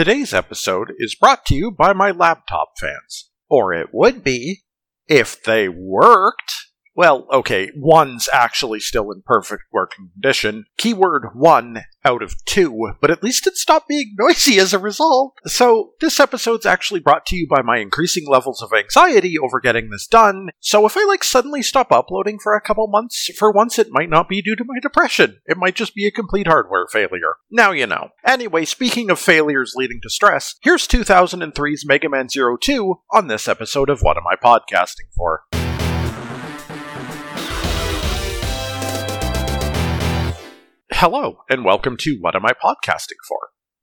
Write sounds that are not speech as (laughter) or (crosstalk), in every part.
Today's episode is brought to you by my laptop fans. Or it would be if they worked. Well, okay, one's actually still in perfect working condition. Keyword one out of two, but at least it stopped being (laughs) noisy as a result. So, this episode's actually brought to you by my increasing levels of anxiety over getting this done. So, if I like suddenly stop uploading for a couple months, for once it might not be due to my depression. It might just be a complete hardware failure. Now you know. Anyway, speaking of failures leading to stress, here's 2003's Mega Man Zero Two on this episode of What Am I Podcasting For? Hello, and welcome to What Am I Podcasting For?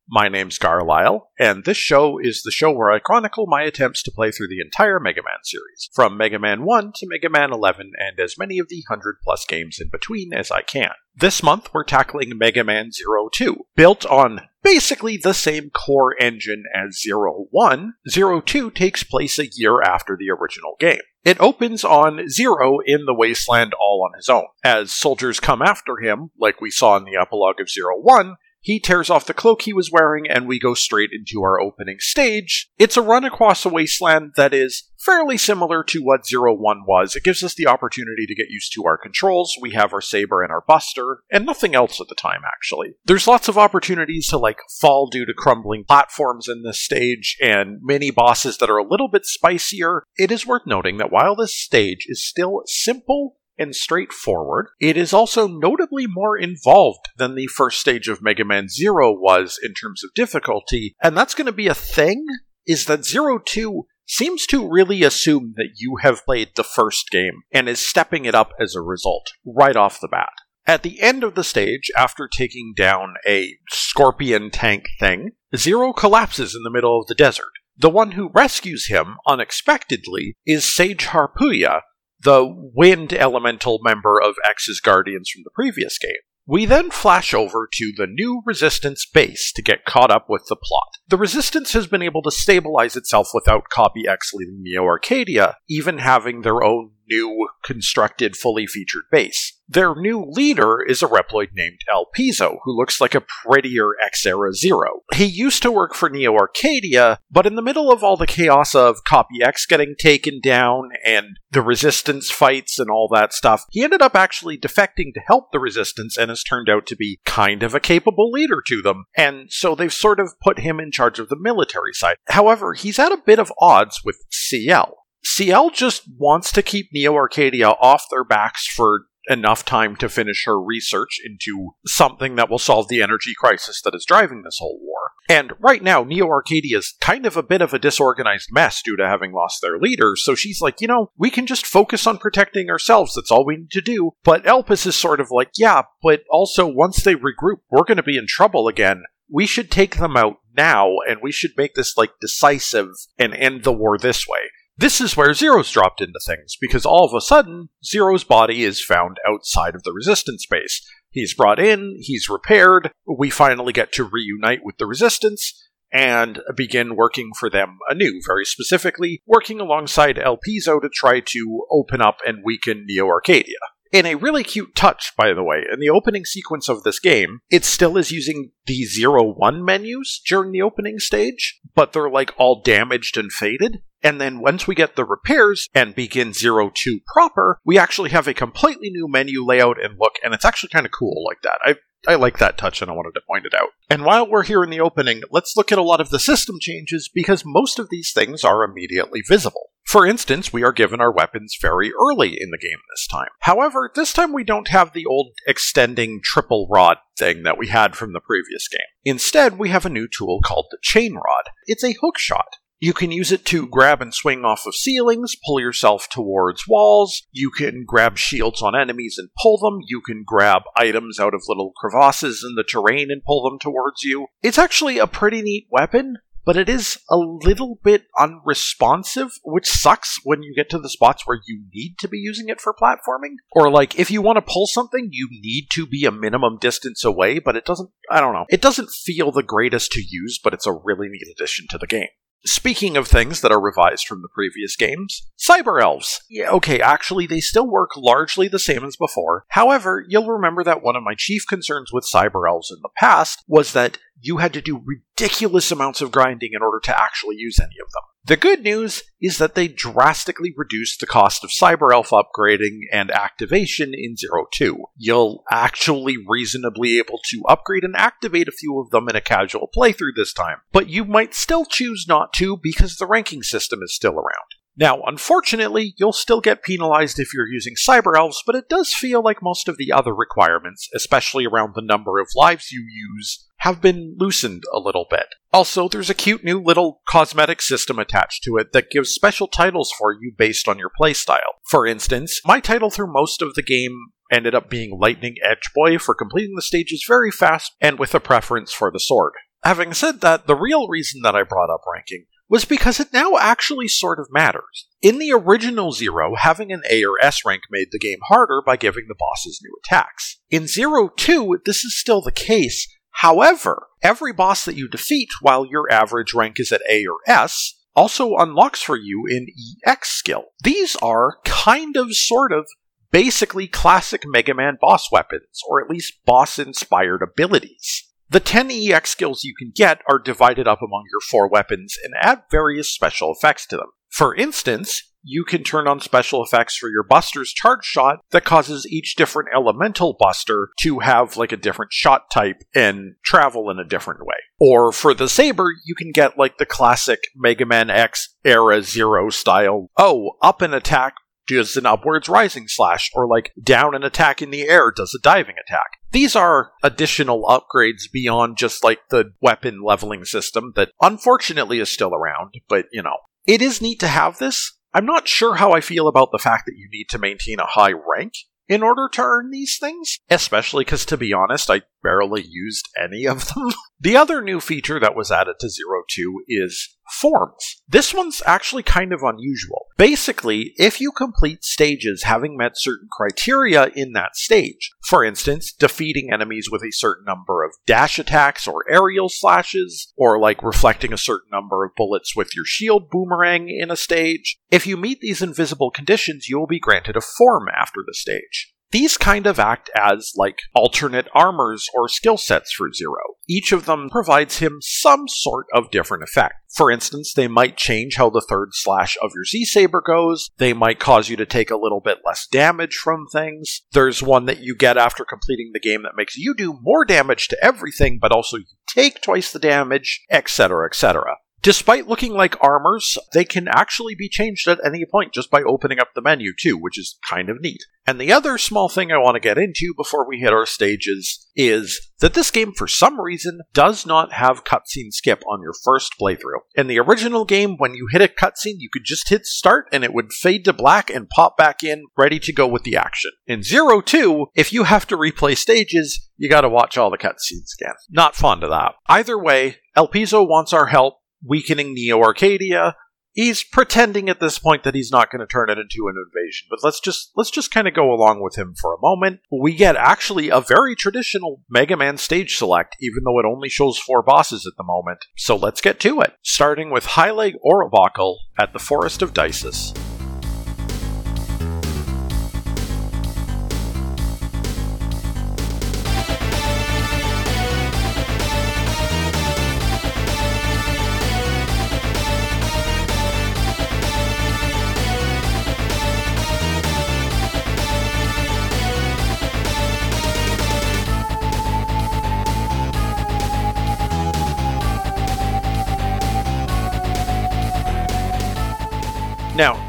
My name's Carlisle, and this show is the show where I chronicle my attempts to play through the entire Mega Man series, from Mega Man 1 to Mega Man 11, and as many of the 100 plus games in between as I can. This month, we're tackling Mega Man Zero Two, built on basically the same core engine as Zero One. Zero Two takes place a year after the original game. It opens on Zero in the wasteland all on his own. As soldiers come after him, like we saw in the epilogue of Zero One, he tears off the cloak he was wearing, and we go straight into our opening stage. It's a run across a wasteland that is fairly similar to what Zero One was. It gives us the opportunity to get used to our controls. We have our saber and our buster, and nothing else at the time, actually. There's lots of opportunities to, like, fall due to crumbling platforms in this stage, and mini bosses that are a little bit spicier. It is worth noting that while this stage is still simple, and straightforward. It is also notably more involved than the first stage of Mega Man Zero was in terms of difficulty, and that's going to be a thing. Is that Zero Two seems to really assume that you have played the first game and is stepping it up as a result right off the bat. At the end of the stage, after taking down a scorpion tank thing, Zero collapses in the middle of the desert. The one who rescues him unexpectedly is Sage Harpuia, the wind elemental member of X's Guardians from the previous game. We then flash over to the new Resistance base to get caught up with the plot. The Resistance has been able to stabilize itself without Copy X leaving Neo Arcadia, even having their own new constructed fully featured base. Their new leader is a Reploid named Elpizo, who looks like a prettier X-Era Zero. He used to work for Neo Arcadia, but in the middle of all the chaos of Copy X getting taken down and the Resistance fights and all that stuff, he ended up actually defecting to help the Resistance and has turned out to be kind of a capable leader to them. And so they've sort of put him in charge of the military side. However, he's at a bit of odds with Ciel. Ciel just wants to keep Neo Arcadia off their backs for enough time to finish her research into something that will solve the energy crisis that is driving this whole war. And right now, Neo Arcadia is kind of a bit of a disorganized mess due to having lost their leader, so she's like, you know, we can just focus on protecting ourselves, that's all we need to do. But Elpis is sort of like, yeah, but also once they regroup, we're going to be in trouble again. We should take them out now, and we should make this, like, decisive and end the war this way. This is where Zero's dropped into things, because all of a sudden, Zero's body is found outside of the Resistance base. He's brought in, he's repaired, we finally get to reunite with the Resistance, and begin working for them anew, very specifically, working alongside Elpizo to try to open up and weaken Neo Arcadia. In a really cute touch, by the way, in the opening sequence of this game, it still is using the zero one menus during the opening stage, but they're like all damaged and faded. And then once we get the repairs and begin Zero Two proper, we actually have a completely new menu layout and look, and it's actually kind of cool like that. I I like that touch and I wanted to point it out. And while we're here in the opening, let's look at a lot of the system changes because most of these things are immediately visible. For instance, we are given our weapons very early in the game this time. However, this time we don't have the old extending triple rod thing that we had from the previous game. Instead, we have a new tool called the chain rod. It's a hook shot. You can use it to grab and swing off of ceilings, pull yourself towards walls. You can grab shields on enemies and pull them. You can grab items out of little crevasses in the terrain and pull them towards you. It's actually a pretty neat weapon, but it is a little bit unresponsive, which sucks when you get to the spots where you need to be using it for platforming. Or, like, if you want to pull something, you need to be a minimum distance away, but it doesn't, I don't know. It doesn't feel the greatest to use, but it's a really neat addition to the game. Speaking of things that are revised from the previous games, Cyber Elves. Yeah, okay, actually, they still work largely the same as before. However, you'll remember that one of my chief concerns with Cyber Elves in the past was that you had to do ridiculous amounts of grinding in order to actually use any of them. The good news is that they drastically reduced the cost of Cyber Elf upgrading and activation in Zero Two. You'll actually reasonably able to upgrade and activate a few of them in a casual playthrough this time, but you might still choose not to because the ranking system is still around. Now, unfortunately, you'll still get penalized if you're using Cyber Elves, but it does feel like most of the other requirements, especially around the number of lives you use, have been loosened a little bit. Also, there's a cute new little cosmetic system attached to it that gives special titles for you based on your playstyle. For instance, my title through most of the game ended up being Lightning Edge Boy for completing the stages very fast and with a preference for the sword. Having said that, the real reason that I brought up ranking was because it now actually sort of matters. In the original Zero, having an A or S rank made the game harder by giving the bosses new attacks. In Zero 2, this is still the case. However, every boss that you defeat while your average rank is at A or S also unlocks for you an EX skill. These are kind of, sort of, basically classic Mega Man boss weapons, or at least boss inspired abilities. The 10 EX skills you can get are divided up among your four weapons and add various special effects to them. For instance, you can turn on special effects for your Buster's charge shot that causes each different elemental Buster to have like a different shot type and travel in a different way. Or for the Saber, you can get like the classic Mega Man X era Zero style, oh, up and attack does an upwards rising slash, or like down an attack in the air does a diving attack. These are additional upgrades beyond just like the weapon leveling system that unfortunately is still around, but you know. It is neat to have this. I'm not sure how I feel about the fact that you need to maintain a high rank in order to earn these things, especially because to be honest, I barely used any of them. (laughs) the other new feature that was added to Zero Two is forms. This one's actually kind of unusual. Basically, if you complete stages having met certain criteria in that stage, for instance, defeating enemies with a certain number of dash attacks or aerial slashes, or like reflecting a certain number of bullets with your shield boomerang in a stage, if you meet these invisible conditions, you will be granted a form after the stage. These kind of act as like alternate armors or skill sets for Zero. Each of them provides him some sort of different effect. For instance, they might change how the third slash of your Z Saber goes. They might cause you to take a little bit less damage from things. There's one that you get after completing the game that makes you do more damage to everything, but also you take twice the damage, etc., etc. Despite looking like armors, they can actually be changed at any point just by opening up the menu, too, which is kind of neat. And the other small thing I want to get into before we hit our stages is that this game, for some reason, does not have cutscene skip on your first playthrough. In the original game, when you hit a cutscene, you could just hit start and it would fade to black and pop back in, ready to go with the action. In Zero Two, if you have to replay stages, you gotta watch all the cutscenes again. Not fond of that. Either way, Elpizo wants our help weakening Neo Arcadia. He's pretending at this point that he's not going to turn it into an invasion, but let's just let's just kind of go along with him for a moment. We get actually a very traditional Mega Man stage select, even though it only shows four bosses at the moment. So let's get to it, starting with Hyleg Ourobockle at the Forest of Dysis.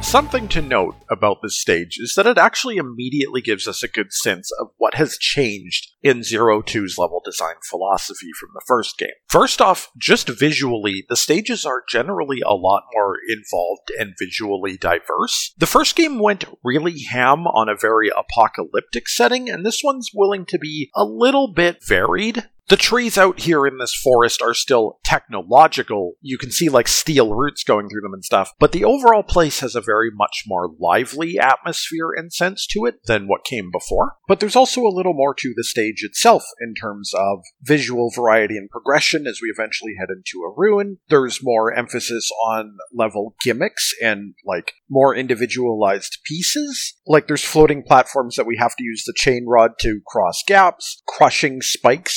Something to note about this stage is that it actually immediately gives us a good sense of what has changed in Zero Two's level design philosophy from the first game. First off, just visually, the stages are generally a lot more involved and visually diverse. The first game went really ham on a very apocalyptic setting, and this one's willing to be a little bit varied. The trees out here in this forest are still technological. You can see like steel roots going through them and stuff, but the overall place has a very much more lively atmosphere and sense to it than what came before. But there's also a little more to the stage itself in terms of visual variety and progression as we eventually head into a ruin. There's more emphasis on level gimmicks and like more individualized pieces. Like there's floating platforms that we have to use the chain rod to cross gaps, crushing spike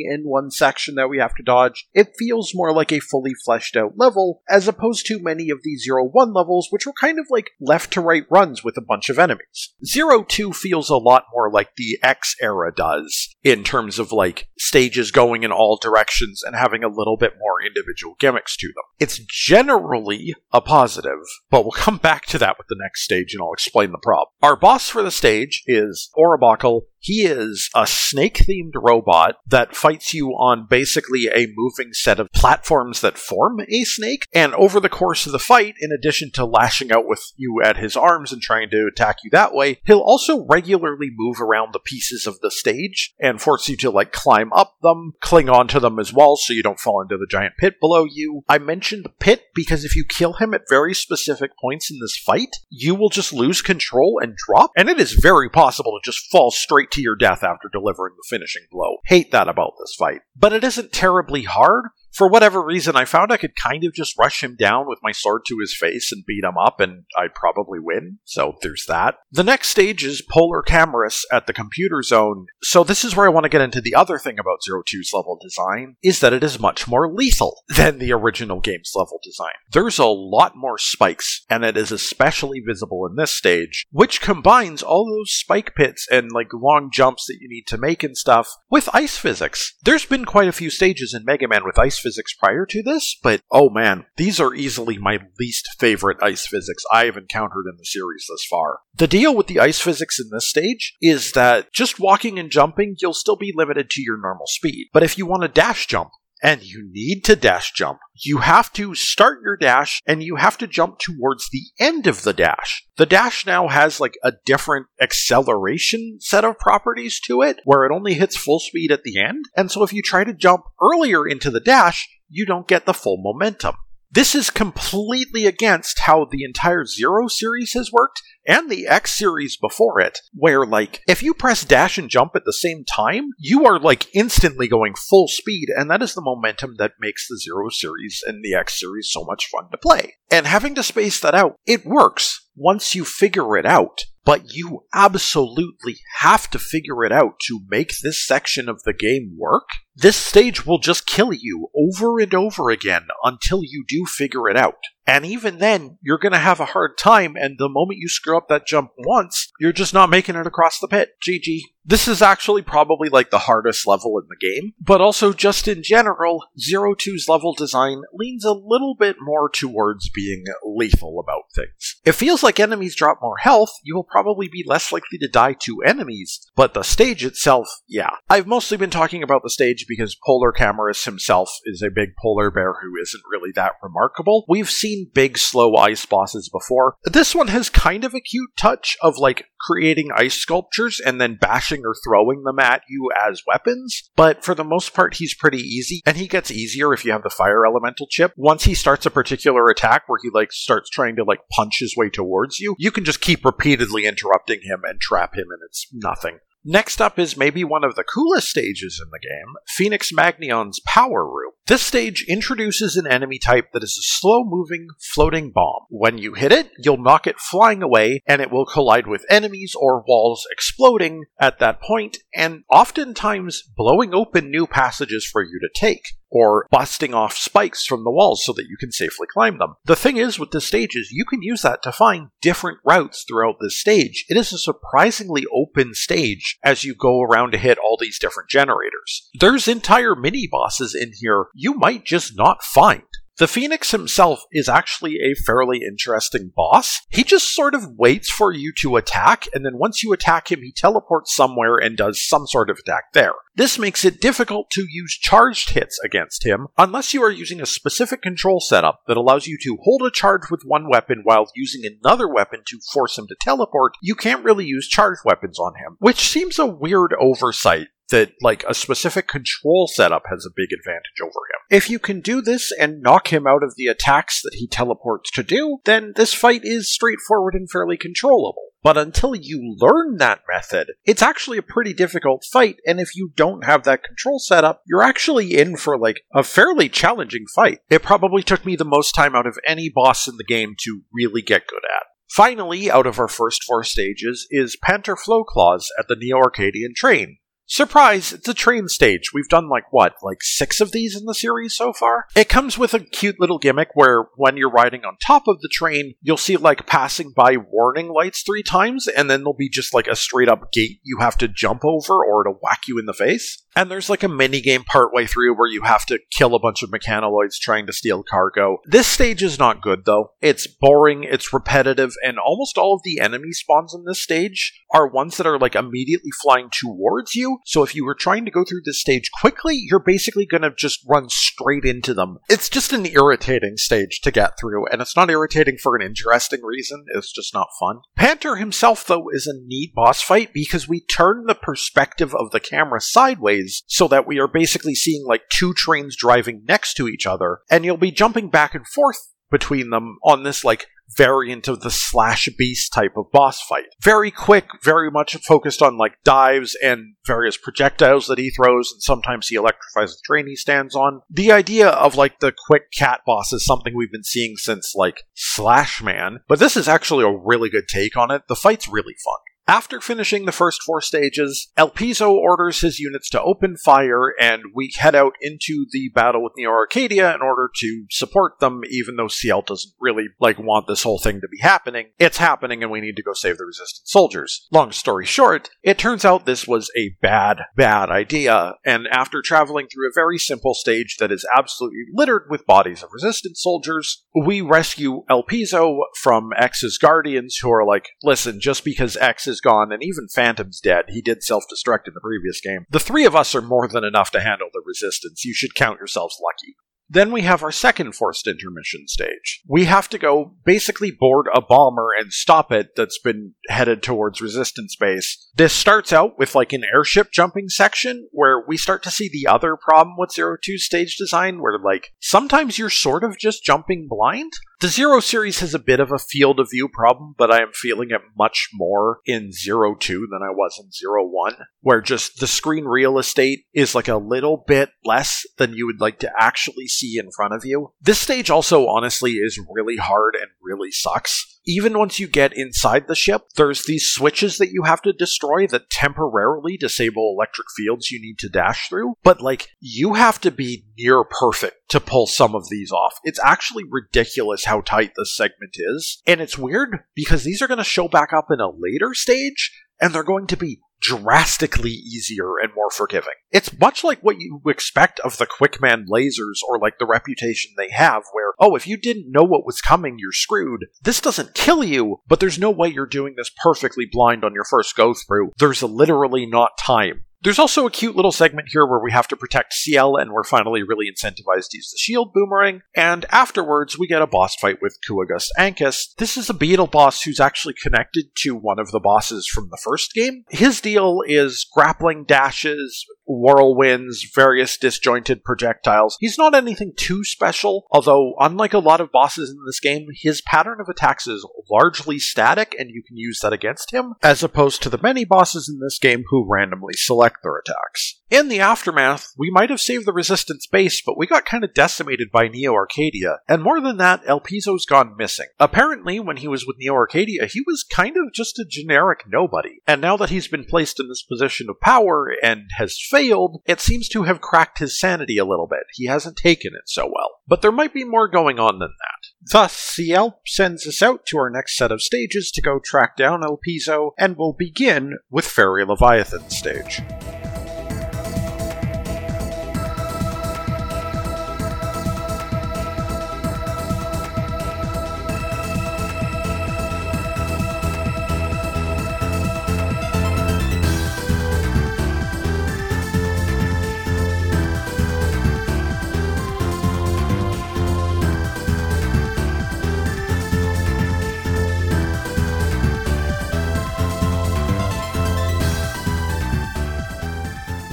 in one section that we have to dodge, it feels more like a fully fleshed out level, as opposed to many of the Zero One levels, which were kind of like left to right runs with a bunch of enemies. Zero Two feels a lot more like the X era does, in terms of like stages going in all directions and having a little bit more individual gimmicks to them. It's generally a positive, but we'll come back to that with the next stage and I'll explain the problem. Our boss for the stage is Ourobockle he is a snake themed robot that fights you on basically a moving set of platforms that form a snake. And over the course of the fight, in addition to lashing out with you at his arms and trying to attack you that way, he'll also regularly move around the pieces of the stage and force you to like climb up them, cling onto them as well so you don't fall into the giant pit below you. I mentioned the pit because if you kill him at very specific points in this fight, you will just lose control and drop, and it is very possible to just fall straight to your death after delivering the finishing blow. Hate that about this fight. But it isn't terribly hard, for whatever reason, I found I could kind of just rush him down with my sword to his face and beat him up, and I'd probably win. So there's that. The next stage is Poler Kamrous at the computer zone. So this is where I want to get into the other thing about Zero Two's level design, is that it is much more lethal (laughs) than the original game's level design. There's a lot more spikes, and it is especially visible in this stage, which combines all those spike pits and like long jumps that you need to make and stuff with ice physics. There's been quite a few stages in Mega Man with ice physics prior to this, but oh man, these are easily my least favorite ice physics I have encountered in the series thus far. The deal with the ice physics in this stage is that just walking and jumping, you'll still be limited to your normal speed. But if you want to dash jump, and you need to dash jump. You have to start your dash and you have to jump towards the end of the dash. The dash now has like a different acceleration set of properties to it where it only hits full speed at the end. And so if you try to jump earlier into the dash, you don't get the full momentum. This is completely against how the entire Zero series has worked and the X series before it, where, like, if you press dash and jump at the same time, you are, like, instantly going full speed, and that is the momentum that makes the Zero series and the X series so much fun to play. And having to space that out, it works once you figure it out. But you absolutely have to figure it out to make this section of the game work. This stage will just kill you over and over again until you do figure it out. And even then, you're going to have a hard time, and the moment you screw up that jump once, you're just not making it across the pit. GG. This is actually probably like the hardest level in the game, but also just in general, Zero Two's level design leans a little bit more towards being lethal about things. It feels like enemies drop more health, you will probably be less likely to die to enemies, but the stage itself, yeah. I've mostly been talking about the stage because Poler Kamrous himself is a big polar bear who isn't really that remarkable. We've seen big, slow ice bosses before. This one has kind of a cute touch of like creating ice sculptures and then bashing or throwing them at you as weapons, but for the most part, he's pretty easy, and he gets easier if you have the fire elemental chip. Once he starts a particular attack where he like starts trying to like punch his way towards you, you can just keep repeatedly interrupting him and trap him, and it's nothing. Next up is maybe one of the coolest stages in the game, Phoenix Magnion's Power Room. This stage introduces an enemy type that is a slow moving, floating bomb. When you hit it, you'll knock it flying away, and it will collide with enemies or walls exploding at that point, and oftentimes blowing open new passages for you to take or busting off spikes from the walls so that you can safely climb them. The thing is with this stage is you can use that to find different routes throughout this stage. It is a surprisingly open stage as you go around to hit all these different generators. There's entire mini bosses in here you might just not find. The Phoenix himself is actually a fairly interesting boss. He just sort of waits for you to attack, and then once you attack him, he teleports somewhere and does some sort of attack there. This makes it difficult to use charged hits against him unless you are using a specific control setup that allows you to hold a charge with one weapon while using another weapon to force him to teleport. You can't really use charged weapons on him, which seems a weird oversight that like a specific control setup has a big advantage over him. If you can do this and knock him out of the attacks that he teleports to do, then this fight is straightforward and fairly controllable. But until you learn that method, it's actually a pretty difficult fight, and if you don't have that control setup, you're actually in for like a fairly challenging fight. It probably took me the most time out of any boss in the game to really get good at. Finally, out of our first four stages, is Panter Flauclaws at the Neo Arcadian train. Surprise, it's a train stage. We've done like what, like six of these in the series so far? It comes with a cute little gimmick where when you're riding on top of the train, you'll see like passing by warning lights three times, and then there'll be just like a straight up gate you have to jump over or to whack you in the face. And there's like a mini game partway through where you have to kill a bunch of mechanoids trying to steal cargo. This stage is not good though. It's boring, it's repetitive, and almost all of the enemy spawns in this stage are ones that are like immediately flying towards you so if you were trying to go through this stage quickly, you're basically going to just run straight into them. It's just an irritating stage to get through, and it's not irritating for an interesting reason, it's just not fun. Panther himself, though, is a neat boss fight because we turn the perspective of the camera sideways so that we are basically seeing like two trains driving next to each other, and you'll be jumping back and forth between them on this like variant of the slash beast type of boss fight. Very quick, very much focused on like dives and various projectiles that he throws, and sometimes he electrifies the train he stands on. The idea of like the quick cat boss is something we've been seeing since like Slash Man, but this is actually a really good take on it. The fight's really fun. After finishing the first four stages, El Elpizo orders his units to open fire, and we head out into the battle with Neo Arcadia in order to support them, even though Ciel doesn't really like want this whole thing to be happening. It's happening, and we need to go save the resistance soldiers. Long story short, it turns out this was a bad, bad idea, and after traveling through a very simple stage that is absolutely littered with bodies of resistance soldiers, we rescue El Elpizo from X's guardians, who are like, listen, just because X is is gone, and even Phantom's dead. He did self destruct in the previous game. The three of us are more than enough to handle the resistance. You should count yourselves lucky. Then we have our second forced intermission stage. We have to go basically board a bomber and stop it that's been headed towards resistance base. This starts out with like an airship jumping section where we start to see the other problem with Zero Two stage design where like sometimes you're sort of just jumping blind. The Zero series has a bit of a field of view problem, but I am feeling it much more in Zero Two than I was in Zero One, where just the screen real estate is like a little bit less than you would like to actually see in front of you. This stage also honestly is really hard and really sucks even once you get inside the ship, there's these switches that you have to destroy that temporarily disable electric fields you need to dash through. But, like, you have to be near perfect to pull some of these off. It's actually ridiculous how tight this segment is. And it's weird because these are going to show back up in a later stage, and they're going to be drastically easier and more forgiving. It's much like what you expect of the Quickman lasers or like the reputation they have, where, oh, if you didn't know what was coming, you're screwed. This doesn't kill you, but there's no way you're doing this perfectly blind on your first go through. There's literally not time. There's also a cute little segment here where we have to protect Ciel and we're finally really incentivized to use the shield boomerang. And afterwards, we get a boss fight with Kuwagust Anchus. This is a beetle boss who's actually connected to one of the bosses from the first game. His deal is grappling dashes, whirlwinds, various disjointed projectiles. He's not anything too special, although, unlike a lot of bosses in this game, his pattern of attacks is largely static and you can use that against him, as opposed to the many bosses in this game who randomly select their attacks. In the aftermath, we might have saved the Resistance base, but we got kind of decimated by Neo Arcadia, and more than that, Elpizo's gone missing. Apparently, when he was with Neo Arcadia, he was kind of just a generic nobody, and now that he's been placed in this position of power and has failed, it seems to have cracked his sanity a little bit. He hasn't taken it so well. But there might be more going on than that. Thus, Ciel sends us out to our next set of stages to go track down El Elpizo, and we'll begin with Fairy Leviathan stage.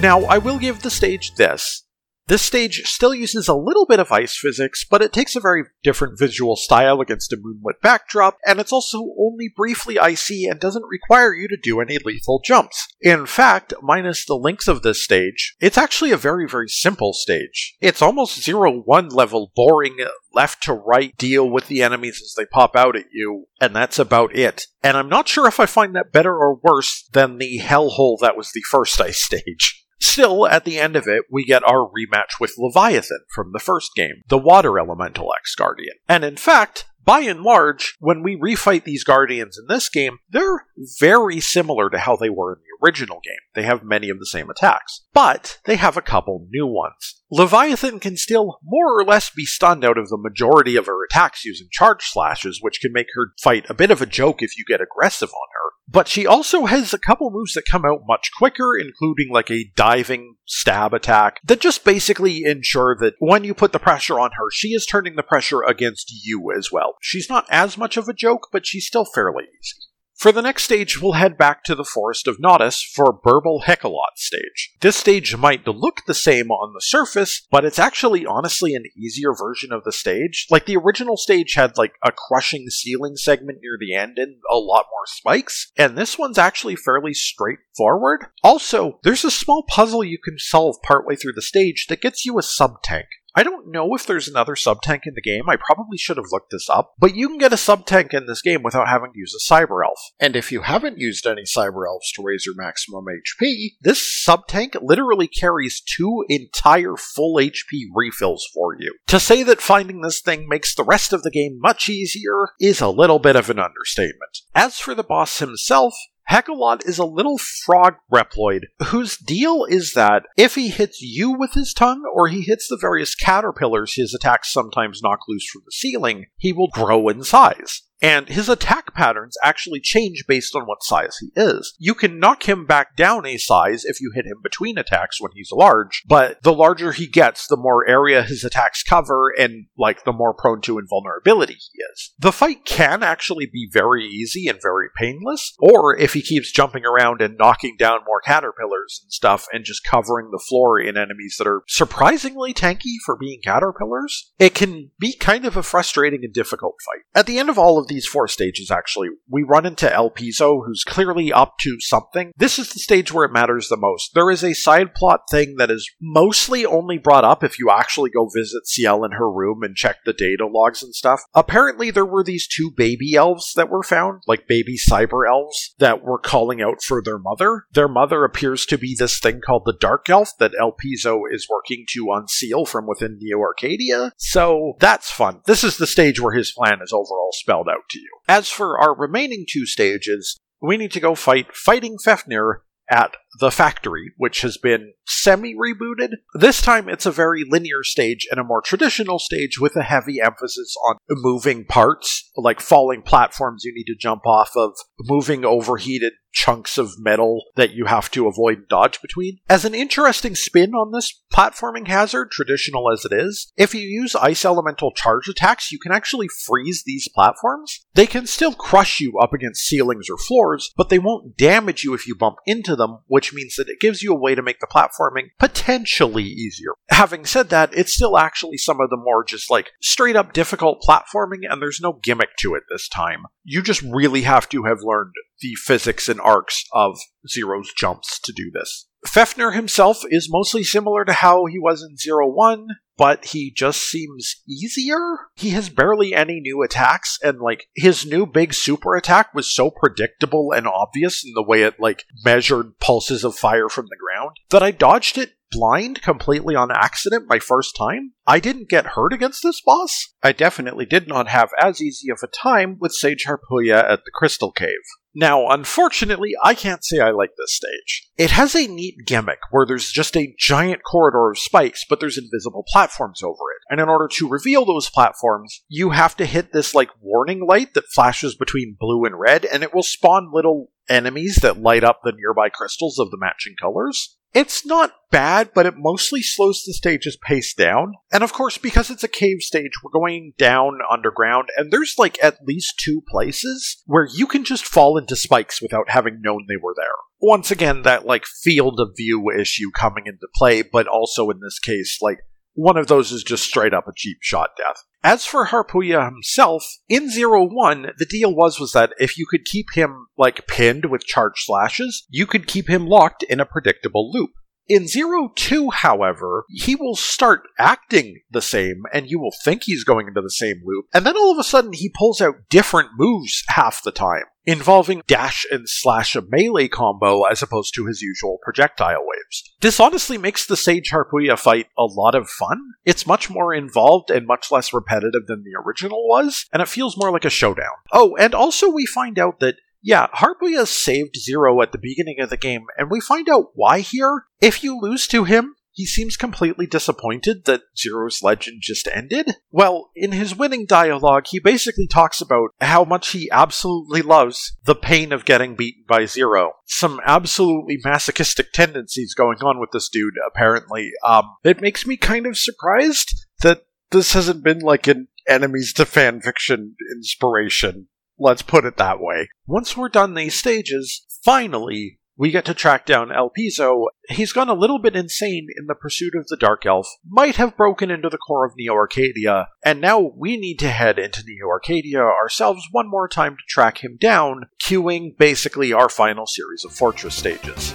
Now, I will give the stage this. This stage still uses a little bit of ice physics, but it takes a very different visual style against a moonlit backdrop, and it's also only briefly icy and doesn't require you to do any lethal jumps. In fact, minus the length of this stage, it's actually a very, very simple stage. It's almost 0 1 level, boring left to right deal with the enemies as they pop out at you, and that's about it. And I'm not sure if I find that better or worse than the hellhole that was the first ice stage. Still, at the end of it, we get our rematch with Leviathan from the first game, the Water Elemental X Guardian. And in fact, by and large, when we refight these Guardians in this game, they're very similar to how they were in the original game. They have many of the same attacks, but they have a couple new ones. Leviathan can still more or less be stunned out of the majority of her attacks using charge slashes, which can make her fight a bit of a joke if you get aggressive on her. But she also has a couple moves that come out much quicker, including like a diving stab attack that just basically ensure that when you put the pressure on her, she is turning the pressure against you as well. She's not as much of a joke, but she's still fairly easy. For the next stage, we'll head back to the Forest of Notus for Burble Hekelot stage. This stage might look the same on the surface, but it's actually honestly an easier version of the stage. Like the original stage had like a crushing ceiling segment near the end and a lot more spikes, and this one's actually fairly straightforward. Also, there's a small puzzle you can solve partway through the stage that gets you a sub tank. I don't know if there's another sub tank in the game. I probably should have looked this up. But you can get a sub tank in this game without having to use a cyber elf. And if you haven't used any cyber elves to raise your maximum HP, this sub tank literally carries two entire full HP refills for you. To say that finding this thing makes the rest of the game much easier is a little bit of an understatement. As for the boss himself, Hekelot is a little frog reploid whose deal is that if he hits you with his tongue or he hits the various caterpillars his attacks sometimes knock loose from the ceiling, he will grow in size and his attack patterns actually change based on what size he is. You can knock him back down a size if you hit him between attacks when he's large, but the larger he gets, the more area his attacks cover, and like the more prone to invulnerability he is. The fight can actually be very easy and very painless, or if he keeps jumping around and knocking down more caterpillars and stuff and just covering the floor in enemies that are surprisingly tanky for being caterpillars, it can be kind of a frustrating and difficult fight. At the end of all of these four stages, actually. We run into Elpizo, who's clearly up to something. This is the stage where it matters the most. There is a side plot thing that is mostly only brought up if you actually go visit Ciel in her room and check the data logs and stuff. Apparently, there were these two baby elves that were found, like baby cyber elves, that were calling out for their mother. Their mother appears to be this thing called the Dark Elf that Elpizo is working to unseal from within Neo Arcadia. So that's fun. This is the stage where his plan is overall spelled out out to you. As for our remaining two stages, we need to go fight Fighting Fefnir at the factory, which has been semi rebooted. This time it's a very linear stage and a more traditional stage with a heavy emphasis on moving parts, like falling platforms you need to jump off of, moving overheated chunks of metal that you have to avoid and dodge between. As an interesting spin on this platforming hazard, traditional as it is, if you use ice elemental charge attacks, you can actually freeze these platforms. They can still crush you up against ceilings or floors, but they won't damage you if you bump into them, which means that it gives you a way to make the platforming potentially easier. Having said that, it's still actually some of the more just like straight up difficult platforming, and there's no gimmick to it this time. You just really have to have learned the physics and arcs of Zero's jumps to do this. Fefnir himself is mostly similar to how he was in Zero One, but he just seems easier. He has barely any new attacks, and like his new big super attack was so predictable and obvious in the way it like measured pulses of fire from the ground that I dodged it blind completely on accident my first time. I didn't get hurt against this boss. I definitely did not have as easy of a time with Sage Harpuia at the Crystal Cave. Now, unfortunately, I can't say I like this stage. It has a neat gimmick where there's just a giant corridor of spikes, but there's invisible platforms over it. And in order to reveal those platforms, you have to hit this like warning light that flashes between blue and red, and it will spawn little enemies that light up the nearby crystals of the matching colors. It's not bad, but it mostly slows the stage's pace down. And of course, because it's a cave stage, we're going down underground, and there's like at least two places where you can just fall into spikes without having known they were there. once again, that like field of view issue coming into play, but also in this case, like one of those is just straight up a cheap shot death. As for Harpuia himself, in Zero One, the deal was was that if you could keep him like pinned with charge slashes, you could keep him locked in a predictable loop. In Zero 2, however, he will start acting the same, and you will think he's going into the same loop, and then all of a sudden he pulls out different moves half the time, involving dash and slash a melee combo as opposed to his usual projectile waves. This honestly makes the Sage Harpuia fight a lot of fun. It's much more involved and much less repetitive than the original was, and it feels more like a showdown. Oh, and also we find out that yeah, Harpuia saved Zero at the beginning of the game, and we find out why here. If you lose to him, he seems completely disappointed that Zero's legend just ended. Well, in his winning dialogue, he basically talks about how much he absolutely loves the pain of getting beaten by Zero. Some absolutely masochistic tendencies going on with this dude, apparently. Um, it makes me kind of surprised that this hasn't been like an enemies to fanfiction inspiration Let's put it that way. Once we're done these stages, finally, we get to track down Elpizo. He's gone a little bit insane in the pursuit of the Dark Elf, might have broken into the core of Neo Arcadia, and now we need to head into Neo Arcadia ourselves one more time to track him down, queuing basically our final series of fortress stages.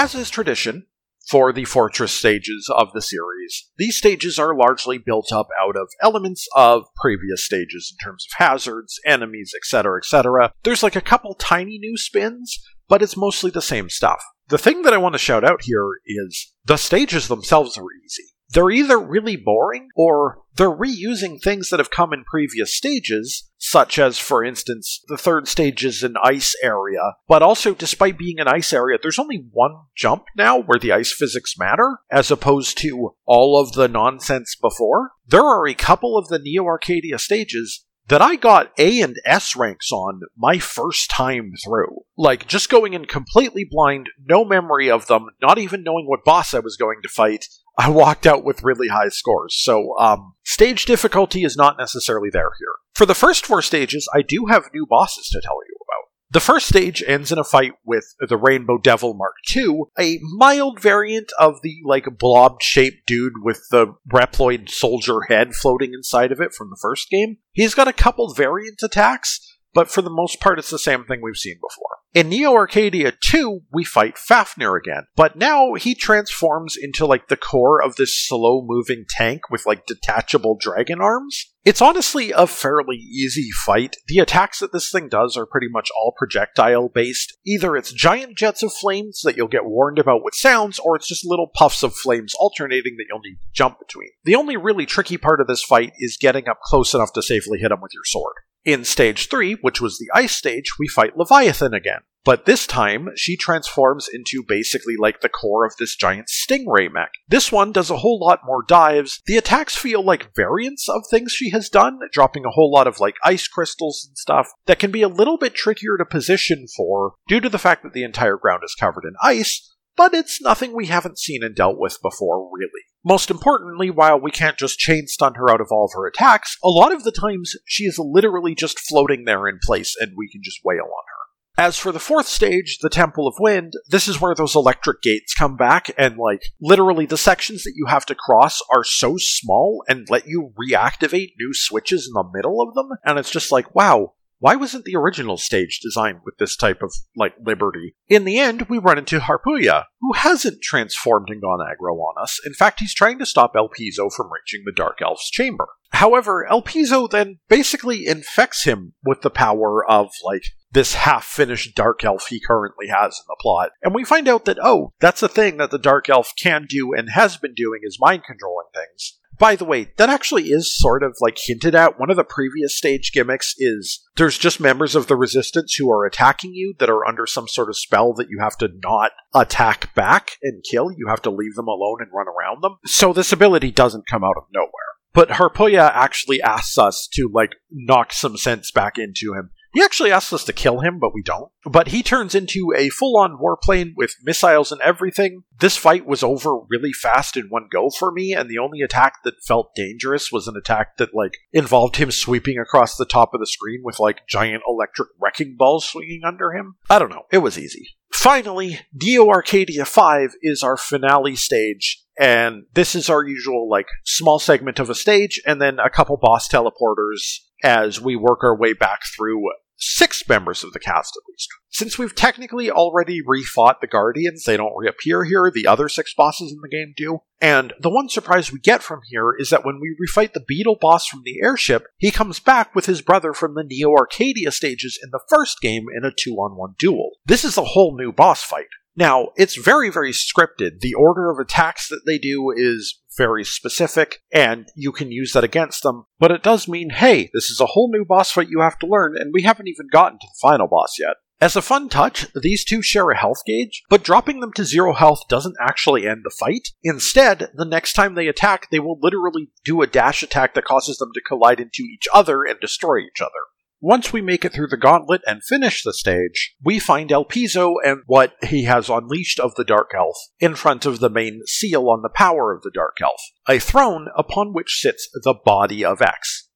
As is tradition for the fortress stages of the series, these stages are largely built up out of elements of previous stages in terms of hazards, enemies, etc., etc. There's like a couple tiny new spins, but it's mostly the same stuff. The thing that I want to shout out here is the stages themselves are easy they're either really boring or they're reusing things that have come in previous stages, such as, for instance, the third stage is an ice area, but also, despite being an ice area, there's only one jump now where the ice physics matter, as opposed to all of the nonsense before. There are a couple of the Neo Arcadia stages that I got A and S ranks on my first time through. Like, just going in completely blind, no memory of them, not even knowing what boss I was going to fight, I walked out with really high scores. So, um, stage difficulty is not necessarily there here. For the first four stages, I do have new bosses to tell you about. The first stage ends in a fight with the Rainbow Devil Mark II, a mild variant of the like blob shaped dude with the Reploid soldier head floating inside of it from the first game. He's got a couple variant attacks, but for the most part, it's the same thing we've seen before. In Neo Arcadia 2, we fight Fefnir again, but now he transforms into like the core of this slow moving tank with like detachable dragon arms. It's honestly a fairly easy fight. The attacks that this thing does are pretty much all projectile based. Either it's giant jets of flames that you'll get warned about with sounds, or it's just little puffs of flames alternating that you'll need to jump between. The only really tricky part of this fight is getting up close enough to safely hit him with your sword. In stage 3, which was the ice stage, we fight Leviathan again. But this time, she transforms into basically like the core of this giant stingray mech. This one does a whole lot more dives. The attacks feel like variants of things she has done, dropping a whole lot of like ice crystals and stuff that can be a little bit trickier to position for due to the fact that the entire ground is covered in ice, but it's nothing we haven't seen and dealt with before, really. Most importantly, while we can't just chain stun her out of all of her attacks, a lot of the times she is literally just floating there in place and we can just wail on her. As for the fourth stage, the Temple of Wind, this is where those electric gates come back, and like, literally the sections that you have to cross are so small and let you reactivate new switches in the middle of them, and it's just like, wow, why wasn't the original stage designed with this type of, like, liberty? In the end, we run into Harpuia, who hasn't transformed and gone aggro on us. In fact, he's trying to stop Elpizo from reaching the Dark Elf's chamber. However, Elpizo then basically infects him with the power of, like, this half finished Dark Elf he currently has in the plot. And we find out that, oh, that's a thing that the Dark Elf can do and has been doing is mind controlling things. By the way, that actually is sort of like hinted at. One of the previous stage gimmicks is there's just members of the resistance who are attacking you that are under some sort of spell that you have to not attack back and kill. You have to leave them alone and run around them. So this ability doesn't come out of nowhere. But Harpuia actually asks us to like knock some sense back into him he actually asks us to kill him, but we don't. But he turns into a full on warplane with missiles and everything. This fight was over really fast in one go for me, and the only attack that felt dangerous was an attack that, like, involved him sweeping across the top of the screen with, like, giant electric wrecking balls swinging under him. I don't know. It was easy. Finally, Neo Arcadia 5 is our finale stage, and this is our usual, like, small segment of a stage, and then a couple boss teleporters as we work our way back through six members of the cast at least. Since we've technically already refought the Guardians, they don't reappear here, the other six bosses in the game do. And the one surprise we get from here is that when we refight the Beetle boss from the airship, he comes back with his brother from the Neo Arcadia stages in the first game in a two on one duel. This is a whole new boss fight. Now, it's very, very scripted. The order of attacks that they do is very specific, and you can use that against them, but it does mean, hey, this is a whole new boss fight you have to learn, and we haven't even gotten to the final boss yet. As a fun touch, these two share a health gauge, but dropping them to zero health doesn't actually end the fight. Instead, the next time they attack, they will literally do a dash attack that causes them to collide into each other and destroy each other. Once we make it through the gauntlet and finish the stage, we find Elpizo and what he has unleashed of the Dark Elf in front of the main seal on the power of the Dark Elf, a throne upon which sits the body of X.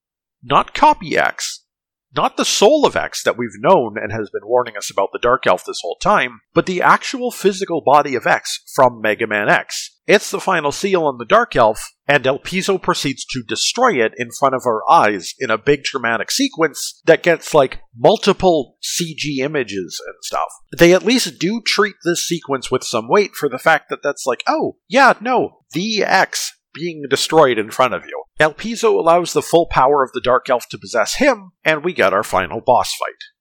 Not copy X, not the soul of X that we've known and has been warning us about the Dark Elf this whole time, but the actual physical body of X from Mega Man X. It's the final seal on the Dark Elf, and Elpizo proceeds to destroy it in front of our eyes in a big dramatic sequence that gets like multiple CG images and stuff. They at least do treat this sequence with some weight for the fact that that's like, oh, yeah, no, the X being destroyed in front of you. El allows the full power of the Dark Elf to possess him, and we get our final boss fight.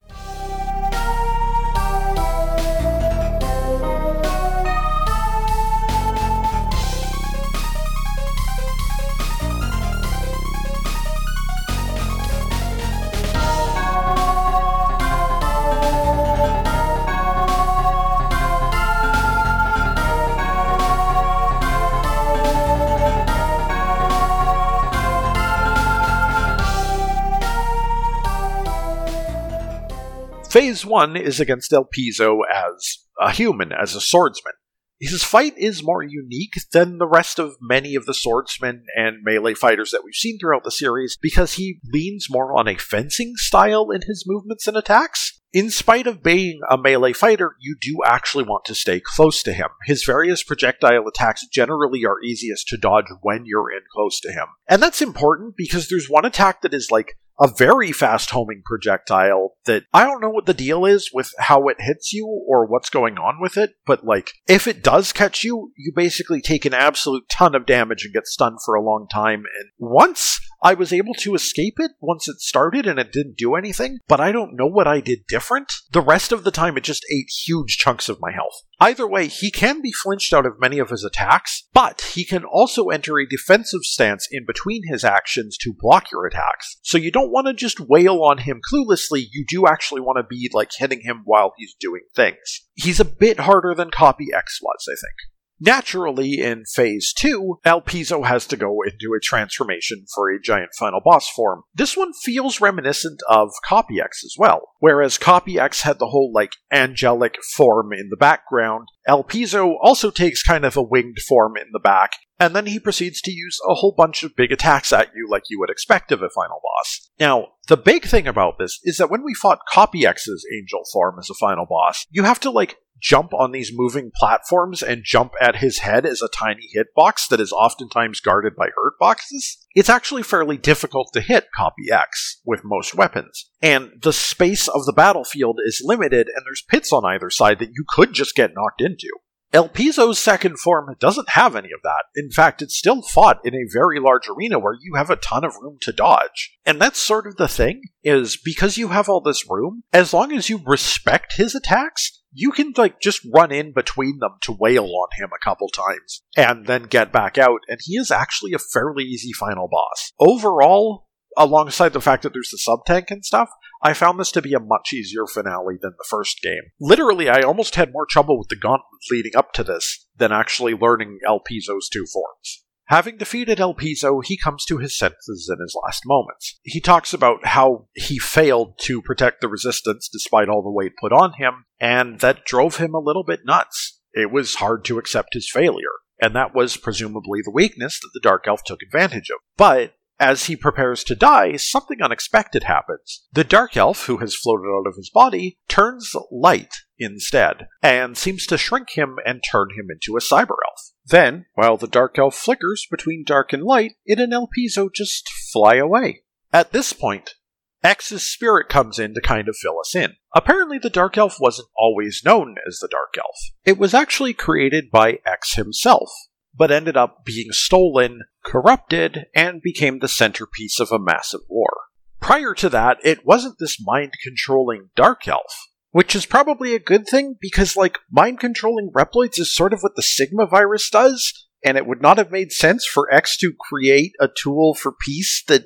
Phase 1 is against Elpizo as a human, as a swordsman. His fight is more unique than the rest of many of the swordsmen and melee fighters that we've seen throughout the series because he leans more on a fencing style in his movements and attacks. In spite of being a melee fighter, you do actually want to stay close to him. His various projectile attacks generally are easiest to dodge when you're in close to him. And that's important because there's one attack that is like a very fast homing projectile that I don't know what the deal is with how it hits you or what's going on with it, but like if it does catch you, you basically take an absolute ton of damage and get stunned for a long time. And once I was able to escape it once it started and it didn't do anything, but I don't know what I did different. The rest of the time it just ate huge chunks of my health. Either way, he can be flinched out of many of his attacks, but he can also enter a defensive stance in between his actions to block your attacks. So you don't want to just wail on him cluelessly, you do actually want to be like hitting him while he's doing things. He's a bit harder than Copy X was, I think. Naturally, in Phase 2, Elpizo has to go into a transformation for a giant final boss form. This one feels reminiscent of Copy X as well, whereas Copy X had the whole, like, angelic form in the background. Elpizo also takes kind of a winged form in the back, and then he proceeds to use a whole bunch of big attacks at you like you would expect of a final boss. Now, the big thing about this is that when we fought Copy X's angel form as a final boss, you have to, like, jump on these moving platforms and jump at his head as a tiny hitbox that is oftentimes guarded by hurt boxes, it's actually fairly difficult to hit Copy X with most weapons. And the space of the battlefield is limited, and there's pits on either side that you could just get knocked into. Elpizo's second form doesn't have any of that. In fact, it's still fought in a very large arena where you have a ton of room to dodge. And that's sort of the thing, is because you have all this room, as long as you respect his attacks, you can like just run in between them to wail on him a couple times and then get back out, and he is actually a fairly easy final boss. Overall, alongside the fact that there's the sub tank and stuff, I found this to be a much easier finale than the first game. Literally, I almost had more trouble with the gauntlet leading up to this than actually learning Elpizo's two forms. Having defeated Elpizo, he comes to his senses in his last moments. He talks about how he failed to protect the resistance despite all the weight put on him, and that drove him a little bit nuts. It was hard to accept his failure, and that was presumably the weakness that the Dark Elf took advantage of. But as he prepares to die, something unexpected happens. The Dark Elf, who has floated out of his body, turns light instead, and seems to shrink him and turn him into a Cyber Elf. Then, while the Dark Elf flickers between dark and light, it and Elpizo just fly away. At this point, X's spirit comes in to kind of fill us in. Apparently, the Dark Elf wasn't always known as the Dark Elf. It was actually created by X himself, but ended up being stolen, corrupted, and became the centerpiece of a massive war. Prior to that, it wasn't this mind controlling Dark Elf, which is probably a good thing because, like, mind controlling Reploids is sort of what the Sigma virus does, and it would not have made sense for X to create a tool for peace that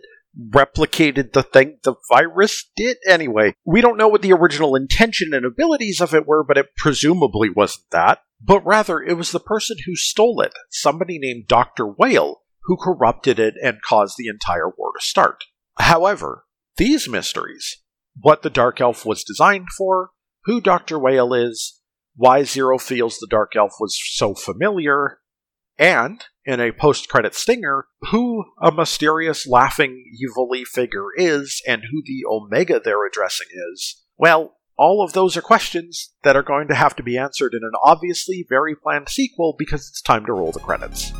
replicated the thing the virus did anyway. We don't know what the original intention and abilities of it were, but it presumably wasn't that but rather it was the person who stole it, somebody named Dr. Weil, who corrupted it and caused the entire war to start. However, these mysteries, what the Dark Elf was designed for, who Dr. Weil is, why Zero feels the Dark Elf was so familiar, and, in a post credit stinger, who a mysterious, laughing, evilly figure is, and who the Omega they're addressing is, well, all of those are questions that are going to have to be answered in an obviously very planned sequel because it's time to roll the credits.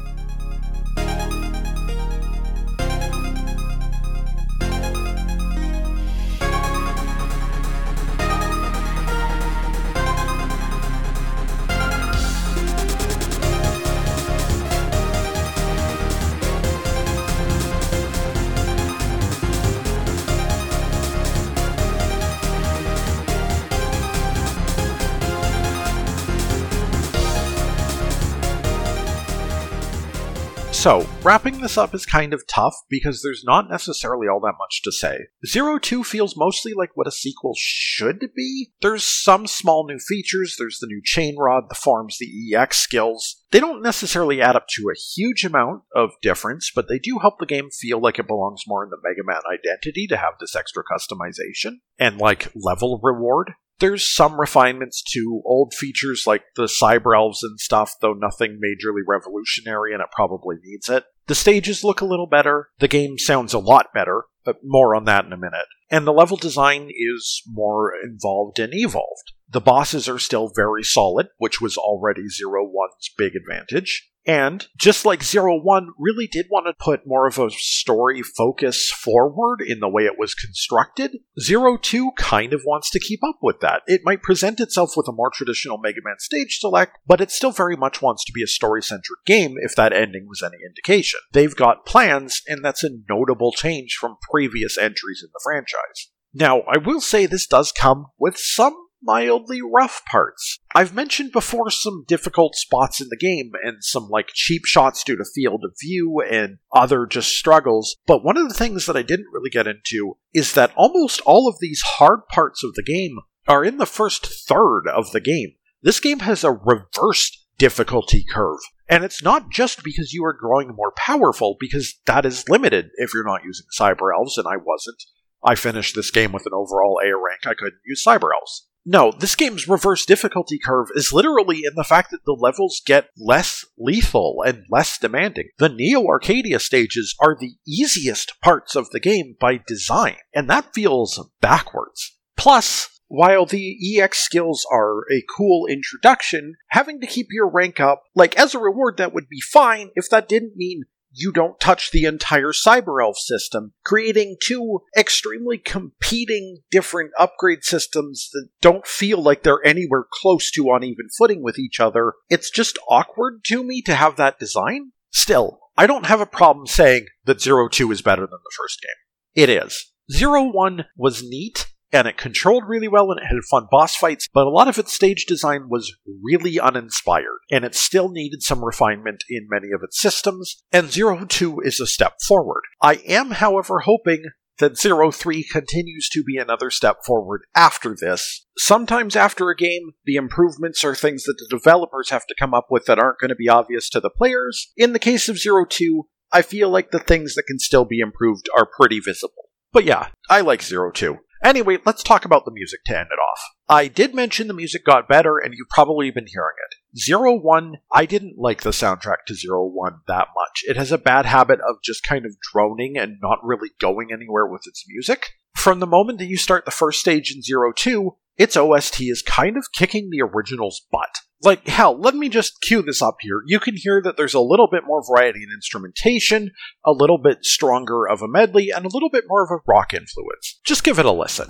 So, wrapping this up is kind of tough because there's not necessarily all that much to say. Zero Two feels mostly like what a sequel should be. There's some small new features, there's the new chain rod, the farms, the EX skills. They don't necessarily add up to a huge amount of difference, but they do help the game feel like it belongs more in the Mega Man identity to have this extra customization and like level reward. There's some refinements to old features like the cyber elves and stuff, though nothing majorly revolutionary, and it probably needs it. The stages look a little better. The game sounds a lot better, but more on that in a minute. And the level design is more involved and evolved. The bosses are still very solid, which was already Zero One's big advantage. And just like Zero One really did want to put more of a story focus forward in the way it was constructed, Zero Two kind of wants to keep up with that. It might present itself with a more traditional Mega Man stage select, but it still very much wants to be a story centric game if that ending was any indication. They've got plans, and that's a notable change from previous entries in the franchise. Now, I will say this does come with some mildly rough parts. I've mentioned before some difficult spots in the game and some like cheap shots due to field of view and other just struggles, but one of the things that I didn't really get into is that almost all of these hard parts of the game are in the first third of the game. This game has a reversed difficulty curve. And it's not just because you are growing more powerful, because that is limited if you're not using Cyber Elves, and I wasn't. I finished this game with an overall A rank. I couldn't use Cyber Elves. No, this game's reverse difficulty curve is literally in the fact that the levels get less lethal and less demanding. The Neo Arcadia stages are the easiest parts of the game by design, and that feels backwards. Plus, while the EX skills are a cool introduction, having to keep your rank up, like as a reward, that would be fine if that didn't mean you don't touch the entire Cyber Elf system, creating two extremely competing different upgrade systems that don't feel like they're anywhere close to on even footing with each other. It's just awkward to me to have that design. Still, I don't have a problem saying that Zero Two is better than the first game. It is. Zero One was neat, and it controlled really well and it had fun boss fights, but a lot of its stage design was really uninspired, and it still needed some refinement in many of its systems, and Zero Two is a step forward. I am, however, hoping that Zero Three continues to be another step forward after this. Sometimes after a game, the improvements are things that the developers have to come up with that aren't going to be obvious to the players. In the case of Zero Two, I feel like the things that can still be improved are pretty visible. But yeah, I like Zero Two. Anyway, let's talk about the music to end it off. I did mention the music got better, and you've probably been hearing it. Zero One, I didn't like the soundtrack to Zero One that much. It has a bad habit of just kind of droning and not really going anywhere with its music. From the moment that you start the first stage in Zero Two, its OST is kind of kicking the original's butt. Like, hell, let me just cue this up here. You can hear that there's a little bit more variety in instrumentation, a little bit stronger of a medley, and a little bit more of a rock influence. Just give it a listen.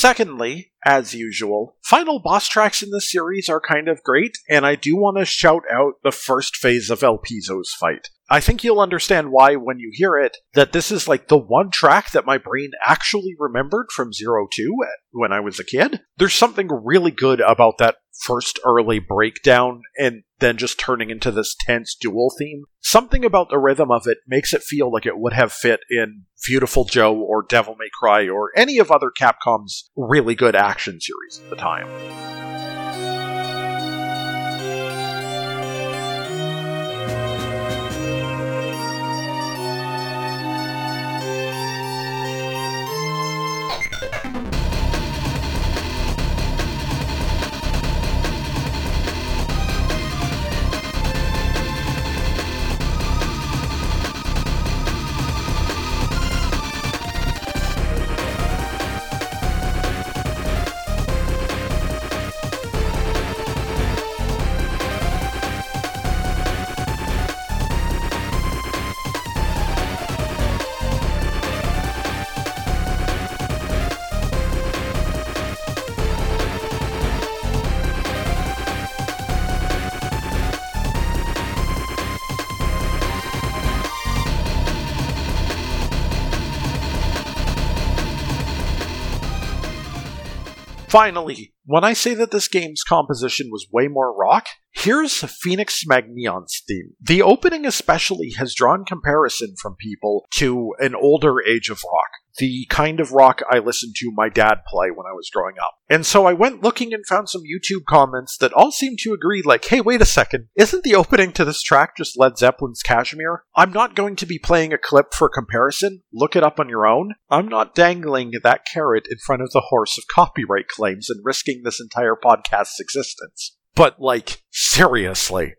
Secondly, as usual, final boss tracks in this series are kind of great, and I do want to shout out the first phase of Elpizo's fight. I think you'll understand why when you hear it, that this is like the one track that my brain actually remembered from Zero Two when I was a kid. There's something really good about that first early breakdown and then just turning into this tense dual theme. Something about the rhythm of it makes it feel like it would have fit in Beautiful Joe or Devil May Cry or any of other Capcom's really good action series at the time. Finally, when I say that this game's composition was way more rock, here's Phoenix Magnion's theme. The opening especially has drawn comparison from people to an older age of rock the kind of rock I listened to my dad play when I was growing up. And so I went looking and found some YouTube comments that all seemed to agree like, hey, wait a second, isn't the opening to this track just Led Zeppelin's Kashmir? I'm not going to be playing a clip for comparison. Look it up on your own. I'm not dangling that carrot in front of the horse of copyright claims and risking this entire podcast's existence. But, like, seriously.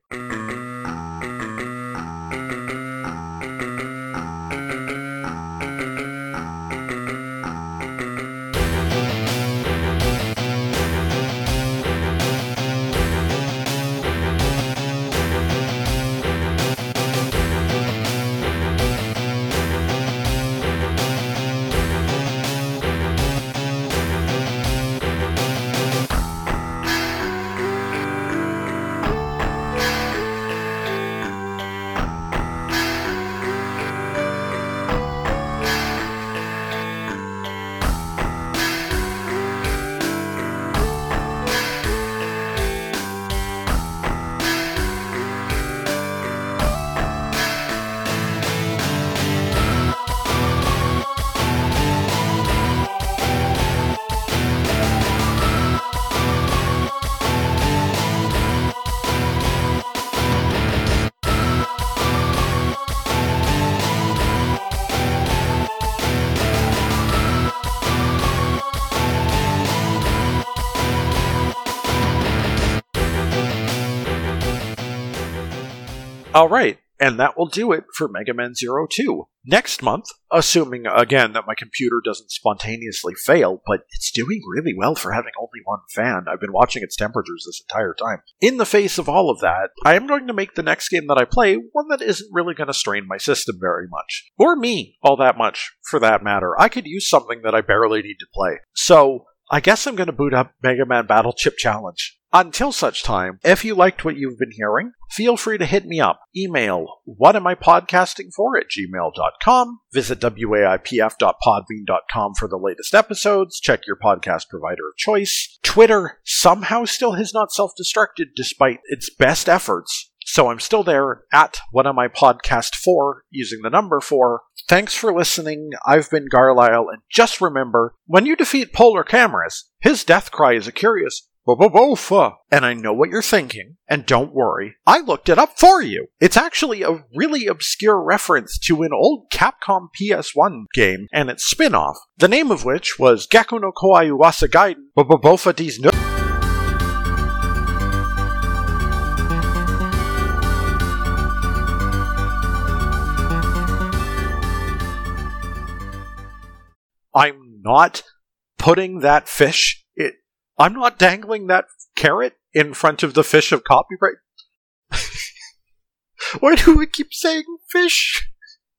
All right, and that will do it for Mega Man Zero Two. Next month, assuming again that my computer doesn't spontaneously fail, but it's doing really well for having only one fan. I've been watching its temperatures this entire time. In the face of all of that, I am going to make the next game that I play one that isn't really going to strain my system very much. Or me, all that much, for that matter. I could use something that I barely need to play. So, I guess I'm going to boot up Mega Man Battle Chip Challenge. Until such time, if you liked what you've been hearing, feel free to hit me up. Email what am I podcasting for at gmail.com. Visit waipf.podbean.com for the latest episodes. Check your podcast provider of choice. Twitter somehow still has not self destructed despite its best efforts. So I'm still there at what podcast for using the number four. Thanks for listening. I've been Garlisle, and just remember when you defeat Poler Kamrous, his death cry is a curious Bofa. And I know what you're thinking, and don't worry, I looked it up for you. It's actually a really obscure reference to an old Capcom PS1 game and its spin off, the name of which was Gekko no Kowai Uwasa Gaiden Bofa D's No. I'm not putting that fish. I'm not dangling that carrot in front of the fish of copyright. (laughs) Why do we keep saying fish?